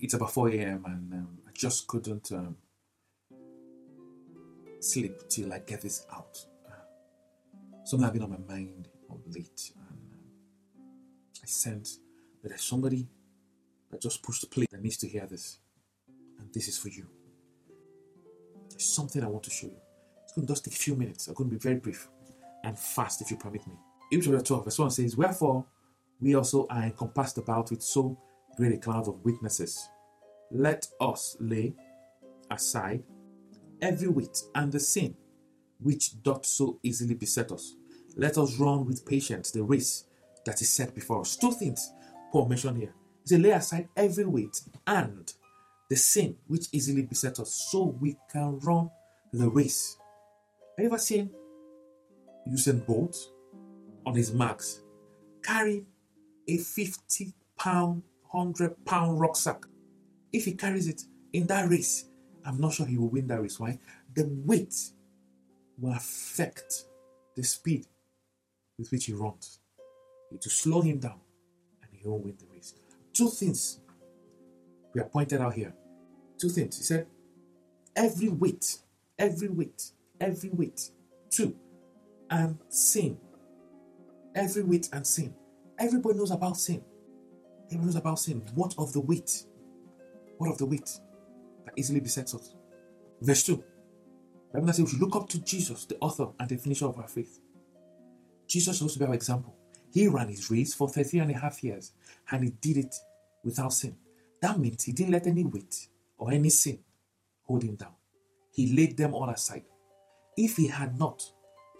It's about 4 a.m. and um, I just couldn't um, sleep till I get this out. Uh, something had been on my mind of late, and um, I sense that there's somebody that just pushed play that needs to hear this, and this is for you. There's something I want to show you. It's going to just take a few minutes. I'm going to be very brief and fast, if you permit me. Hebrews chapter 12, verse 1 says, Wherefore we also are encompassed about with so great a cloud of witnesses. Let us lay aside every weight and the sin which doth so easily beset us. Let us run with patience the race that is set before us. Two things Paul mentioned here. He said, lay aside every weight and the sin which easily beset us so we can run the race. Have you ever seen Usain Bolt on his marks carry a 50 pound 100 pound rucksack. If he carries it in that race, I'm not sure he will win that race. Why? The weight will affect the speed with which he runs. It will slow him down and he won't win the race. Two things we are pointed out here. Two things. He said, every weight, every weight, every weight. Two, and sin. Every weight and sin. Everybody knows about sin. He knows about sin. What of the weight? What of the weight that easily besets us? Verse 2. Bible says we should look up to Jesus, the author and the finisher of our faith. Jesus supposed to be our example. He ran his race for 33 and a half years and he did it without sin. That means he didn't let any weight or any sin hold him down. He laid them all aside. If he had not,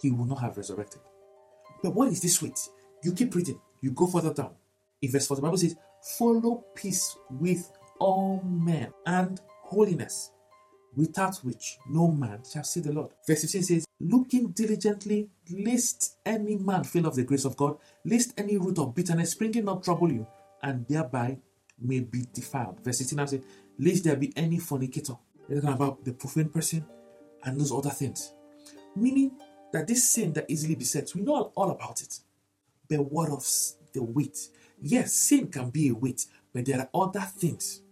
he would not have resurrected. But what is this weight? You keep reading, you go further down. In verse 4, the Bible says, Follow peace with all men and holiness, without which no man shall see the Lord. Verse 15 says, Looking diligently, lest any man fail of the grace of God, lest any root of bitterness springing up trouble you, and thereby may be defiled. Verse 16 now says, Lest there be any fornicator. They're talking about the profane person and those other things. Meaning that this sin that easily besets, we know all about it. But what of the weight? Yes, sin can be a weight, but there are other things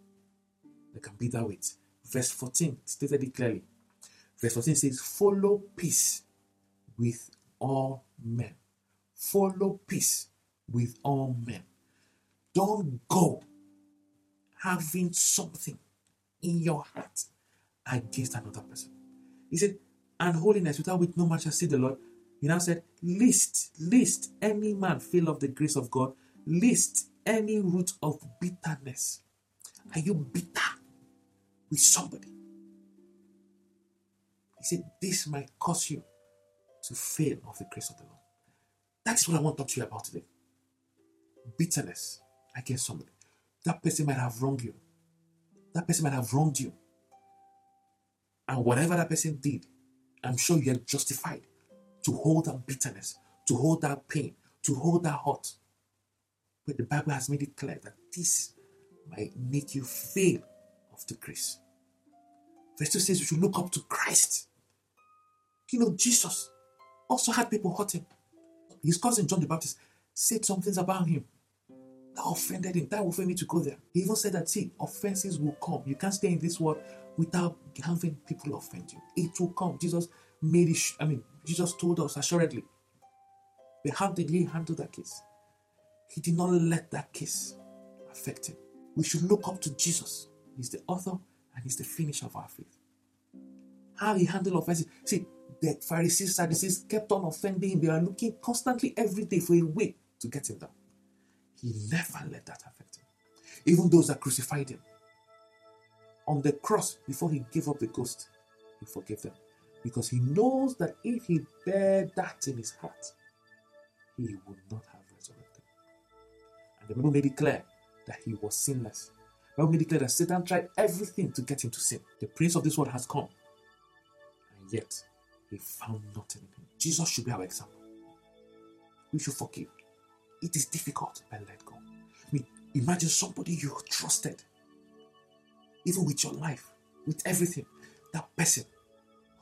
that can be that weight. Verse 14 stated it clearly. Verse 14 says, Follow peace with all men. Follow peace with all men. Don't go having something in your heart against another person. He said, and holiness without which no man shall see the Lord. He now said, Lest, lest any man fail of the grace of God, lest any root of bitterness. Are you bitter with somebody? He said, This might cause you to fail of the grace of the Lord. That is what I want to talk to you about today. Bitterness against somebody. That person might have wronged you. That person might have wronged you. And whatever that person did, I'm sure you're justified to hold that bitterness, to hold that pain, to hold that hurt. But the Bible has made it clear that this might make you fail of the grace. Verse 2 says we should look up to Christ. You know, Jesus also had people hurt him. His cousin John the Baptist said some things about him that offended him. That offended me to go there. He even said that, see, offenses will come. You can't stay in this world without having people offend you. It will come. Jesus made it, I mean, Jesus told us assuredly. But how did he handle that case? He did not let that case affect him. We should look up to Jesus. He's the author and he's the finisher of our faith. How he handled offenses. See, the Pharisees, Sadducees kept on offending him. They are looking constantly every day for a way to get him down. He never let that affect him. Even those that crucified him. On the cross, before he gave up the ghost, he forgave them. Because he knows that if he bear that in his heart, he would not have. And the Bible made it clear that he was sinless. The Bible made it clear that Satan tried everything to get him to sin. The prince of this world has come. And yet, he found nothing in him. Jesus should be our example. We should forgive. It is difficult, but let go. I mean, imagine somebody you trusted, even with your life, with everything. That person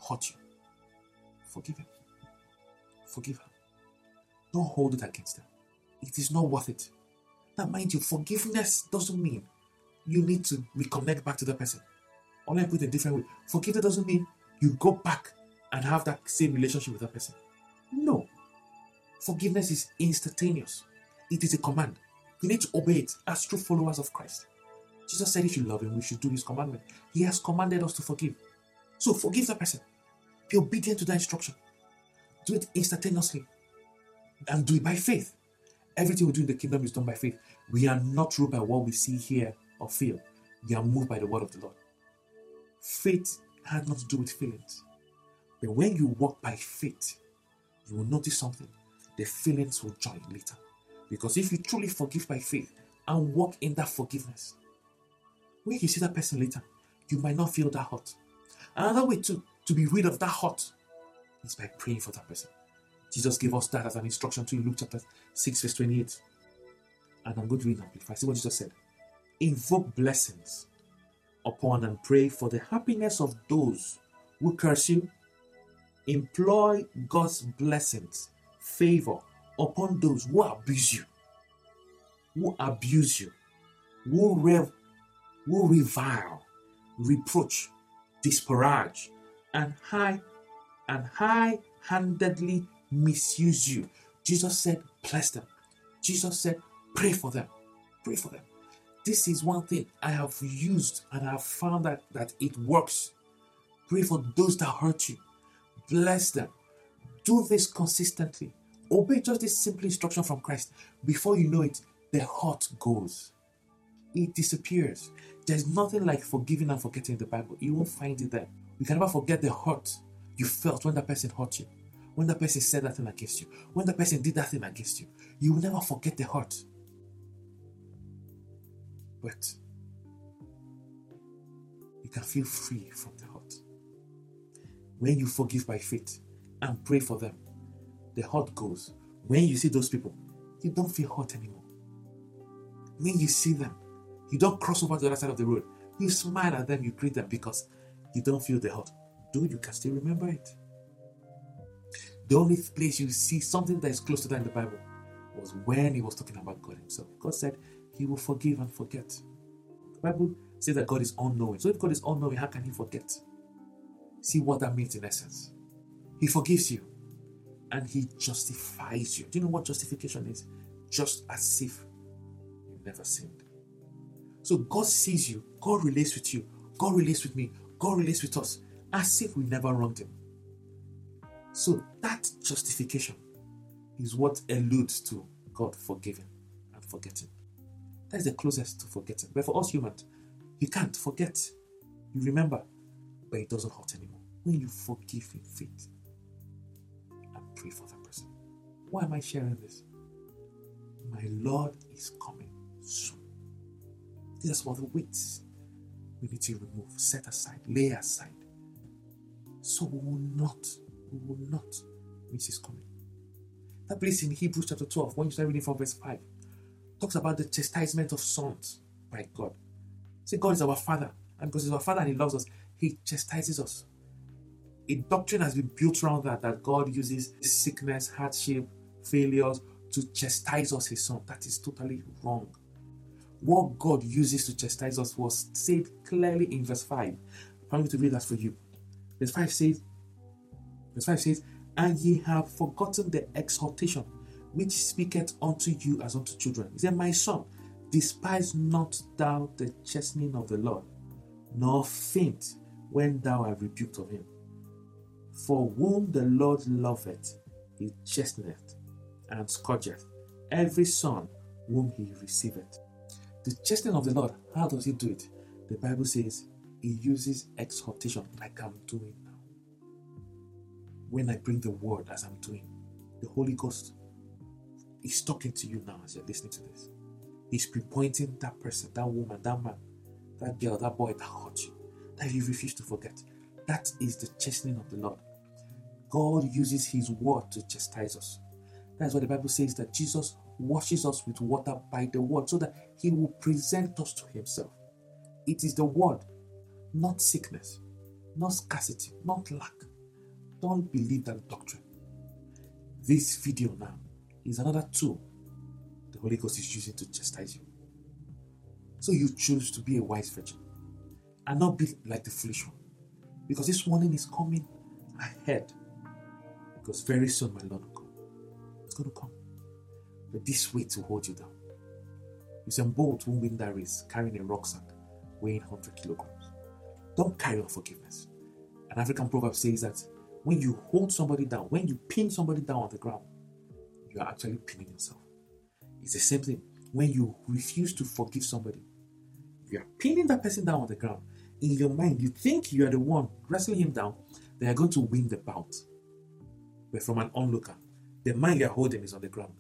hurt you. Forgive him. Forgive her. Don't hold it against them. It is not worth it. Now, mind you, forgiveness doesn't mean you need to reconnect back to the person. Or let me put it a different way. Forgiveness doesn't mean you go back and have that same relationship with that person. No. Forgiveness is instantaneous. It is a command. You need to obey it as true followers of Christ. Jesus said if you love him, we should do his commandment. He has commanded us to forgive. So forgive the person. Be obedient to that instruction. Do it instantaneously. And do it by faith. Everything we do in the kingdom is done by faith. We are not ruled by what we see, hear, or feel. We are moved by the word of the Lord. Faith has not to do with feelings. But when you walk by faith, you will notice something. The feelings will join later. Because if you truly forgive by faith and walk in that forgiveness, when you see that person later, you might not feel that hurt. Another way to, to be rid of that hurt is by praying for that person. Jesus gave us that as an instruction to Luke chapter 6, verse 28. And I'm going to read amplify. See what Jesus said. Invoke blessings upon and pray for the happiness of those who curse you. Employ God's blessings, favor upon those who abuse you, who abuse you, who, rev- who revile, reproach, disparage, and high and high-handedly misuse you. Jesus said, bless them. Jesus said, pray for them. Pray for them. This is one thing I have used and I have found that, that it works. Pray for those that hurt you. Bless them. Do this consistently. Obey just this simple instruction from Christ. Before you know it, the hurt goes. It disappears. There's nothing like forgiving and forgetting in the Bible. You won't find it there. You can never forget the hurt you felt when that person hurt you, when that person said that thing against you, when that person did that thing against you. You will never forget the hurt. But you can feel free from the hurt. When you forgive by faith and pray for them, the hurt goes. When you see those people, you don't feel hurt anymore. When you see them, you don't cross over to the other side of the road. You smile at them, you greet them because you don't feel the hurt. Do you can still remember it? The only place you see something that is close to that in the Bible was when he was talking about God Himself. God said He will forgive and forget. The Bible says that God is unknowing. So if God is unknowing, how can He forget? See what that means in essence. He forgives you and He justifies you. Do you know what justification is? Just as if you never sinned. So God sees you, God relates with you, God relates with me, God relates with us as if we never wronged Him. So that justification is what alludes to God forgiving and forgetting. That is the closest to forgetting. But for us humans, you can't forget. You remember, but it doesn't hurt anymore. When you forgive in faith and pray for that person. Why am I sharing this? My Lord is coming soon. These are the weights we need to remove, set aside, lay aside. So we will not we will not miss his coming. That place in Hebrews chapter 12, when you start reading from verse 5, talks about the chastisement of sons by God. See, God is our Father, and because He's our Father and He loves us, He chastises us. A doctrine has been built around that, that God uses sickness, hardship, failures to chastise us, His Son. That is totally wrong. What God uses to chastise us was said clearly in verse 5. I'm going to read that for you. Verse 5 says, Verse 5 says, And ye have forgotten the exhortation which speaketh unto you as unto children. He said, My son, despise not thou the chastening of the Lord, nor faint when thou art rebuked of him. For whom the Lord loveth, he chasteneth and scourgeth every son whom he receiveth. The chastening of the Lord, how does he do it? The Bible says he uses exhortation, like I'm doing when I bring the word as I'm doing. The Holy Ghost is talking to you now as you're listening to this. He's pinpointing that person, that woman, that man, that girl, that boy that hurt you, that you refuse to forget. That is the chastening of the Lord. God uses His word to chastise us. That's why the Bible says that Jesus washes us with water by the word so that He will present us to Himself. It is the word, not sickness, not scarcity, not lack, don't believe that doctrine. This video now is another tool the Holy Ghost is using to chastise you. So you choose to be a wise virgin and not be like the foolish one. Because this warning is coming ahead. Because very soon my Lord will come. It's going to come. But this weight will hold you down. Usain Bolt won't win that race carrying a rucksack weighing 100 kilograms. Don't carry unforgiveness. An African proverb says that when you hold somebody down, when you pin somebody down on the ground, you are actually pinning yourself. It's the same thing. When you refuse to forgive somebody, you are pinning that person down on the ground. In your mind, you think you are the one wrestling him down, they are going to win the bout. But from an onlooker, the man you are holding is on the ground.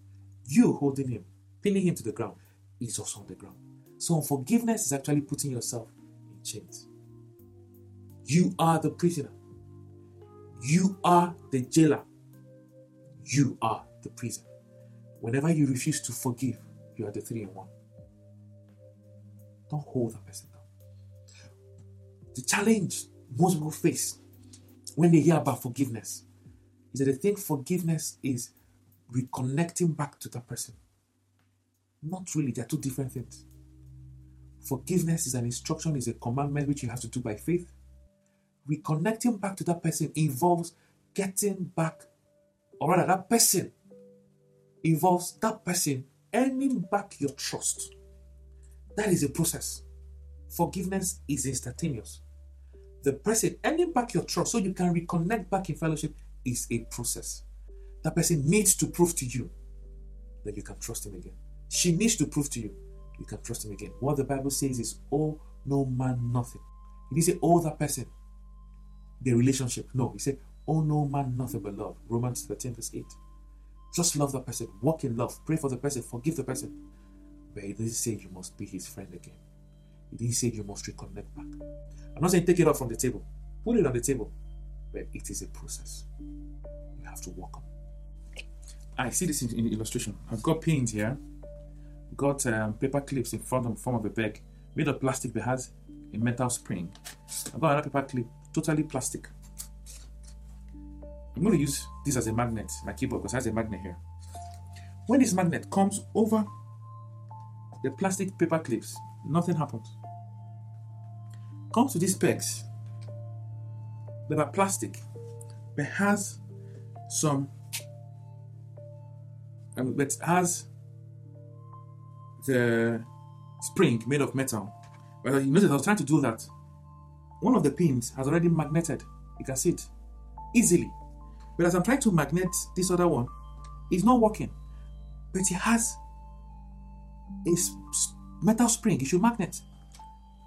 You holding him, pinning him to the ground, is also on the ground. So unforgiveness is actually putting yourself in chains. You are the prisoner. You are the jailer. You are the prisoner. Whenever you refuse to forgive, you are the three in one. Don't hold that person down. The challenge most people face when they hear about forgiveness is that they think forgiveness is reconnecting back to that person. Not really, they're two different things. Forgiveness is an instruction, is a commandment which you have to do by faith. Reconnecting back to that person involves getting back, or rather, that person involves that person earning back your trust. That is a process. Forgiveness is instantaneous. The person earning back your trust so you can reconnect back in fellowship is a process. That person needs to prove to you that you can trust him again. She needs to prove to you you can trust him again. What the Bible says is, oh, no man, nothing. Didn't say, oh, that person, the relationship. No, he said, oh, no man, nothing but love. Romans 13, verse 8. Just love the person, walk in love, pray for the person, forgive the person. But he didn't say you must be his friend again. He didn't say you must reconnect back. I'm not saying take it off from the table, put it on the table, but it is a process. You have to walk on. I see this in, in illustration. I've got pins here, got um, paper clips in front of form of a bag, made of plastic that has a metal spring. I've got another paper clip, totally plastic. I'm going to use this as a magnet, my keyboard, because it has a magnet here. When this magnet comes over the plastic paper clips, nothing happens. Comes to these pegs that are plastic, but has some, um, but has the spring made of metal. But you notice I was trying to do that. One of the pins has already magneted. You can see it easily. But as I'm trying to magnet this other one, it's not working. But it has a metal spring. It should magnet.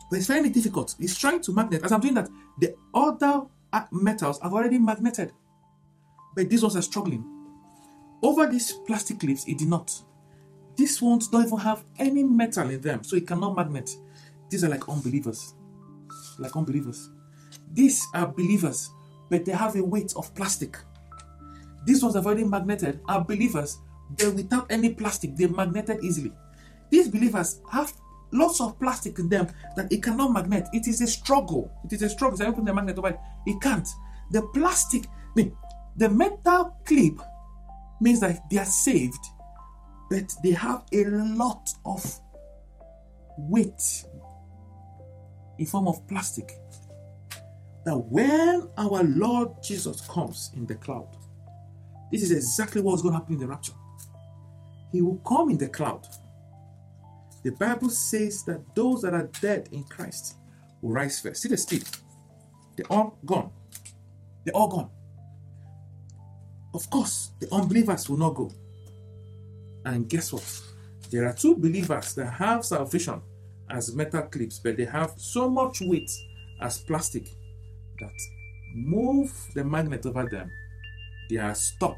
But it's very difficult. It's trying to magnet. As I'm doing that, the other metals have already magneted. But these ones are struggling. Over these plastic clips, it did not. These ones don't even have any metal in them, so it cannot magnet. These are like unbelievers. Like unbelievers. These are believers, but they have a weight of plastic. These ones have already magneted are believers, but without any plastic, they magneted easily. These believers have lots of plastic in them that it cannot magnet. It is a struggle. It is a struggle. So I open the magnet over it can't. The plastic, the metal clip means that they are saved, but they have a lot of weight in form of plastic. That when our Lord Jesus comes in the cloud, this is exactly what's going to happen in the rapture. He will come in the cloud. The Bible says that those that are dead in Christ will rise first. See the stick? They're all gone. They're all gone. Of course, the unbelievers will not go. And guess what? There are two believers that have salvation as metal clips, but they have so much weight as plastic that move the magnet over them they are stuck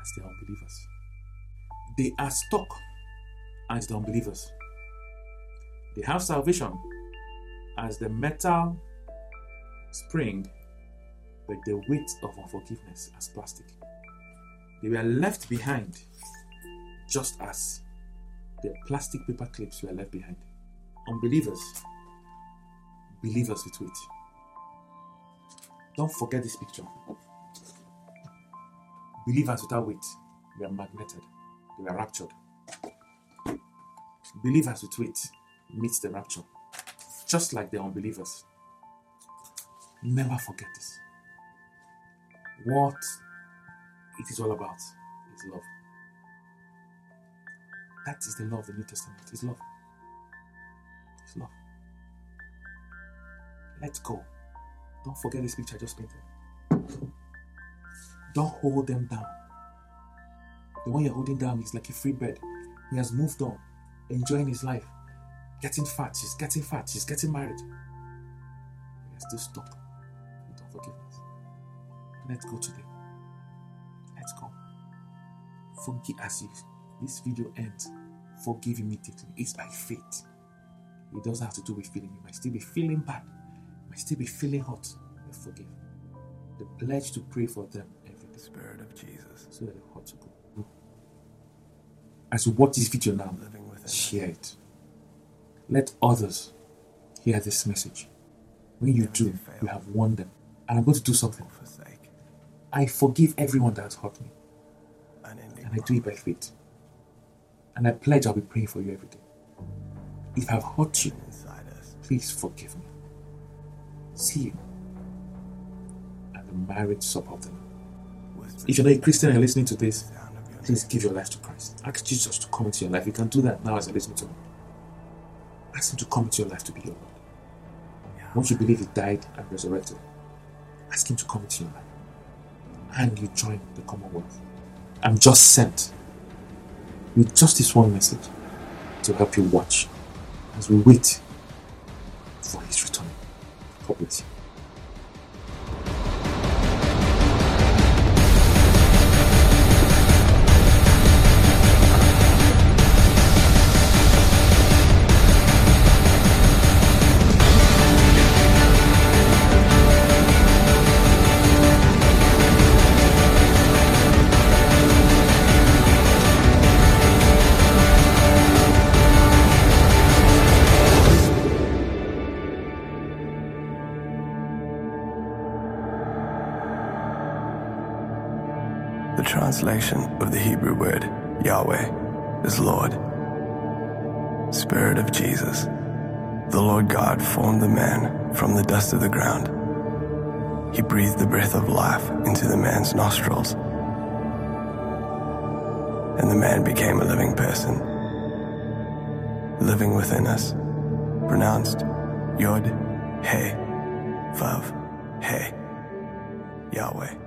as the unbelievers. They are stuck as the unbelievers. They have salvation as the metal spring, but the weight of unforgiveness as plastic. They were left behind just as the plastic paper clips were left behind. Unbelievers, believers with. Don't forget this picture. Believers without weight were magneted, they were raptured. Believers with weight meet the rapture, just like the unbelievers. Never forget this. What it is all about is love. That is the law of the New Testament. It's love. It's love. Let go. Don't forget this picture I just painted. Don't hold them down. The one you're holding down is like a free bird. He has moved on, enjoying his life, getting fat. She's getting fat. She's getting married. He has still stuck with unforgiveness. Let go today. Let's go. Forgive as if this video ends. Forgive immediately. It's by faith. It doesn't have to do with feeling. You might still be feeling bad. You might still be feeling hot. But forgive. The pledge to pray for them every day. Spirit of Jesus, So that the heart will go. As you watch this video now, living within us. share it. Let others hear this message. When you do, you have won them. And I'm going to do something. I forgive everyone that has hurt me. And I do it by faith. And I pledge I'll be praying for you every day. If I've hurt you, please forgive me. See you at the marriage supper of the. Whisper If you're not a Christian and you're listening to this, the sound of your please give your life to Christ. Ask Jesus to come into your life. You can do that now as you're listening to me. Ask Him to come into your life to be your Lord. Once you believe He died and resurrected, ask Him to come into your life. And you join the Commonwealth. I'm just sent with just this one message to help you watch as we wait for His return. God bless you. The translation of the Hebrew word Yahweh is Lord. Spirit of Jesus, the Lord God formed the man from the dust of the ground. He breathed the breath of life into the man's nostrils, and the man became a living person, living within us, pronounced Yod, He, Vav, He, Yahweh.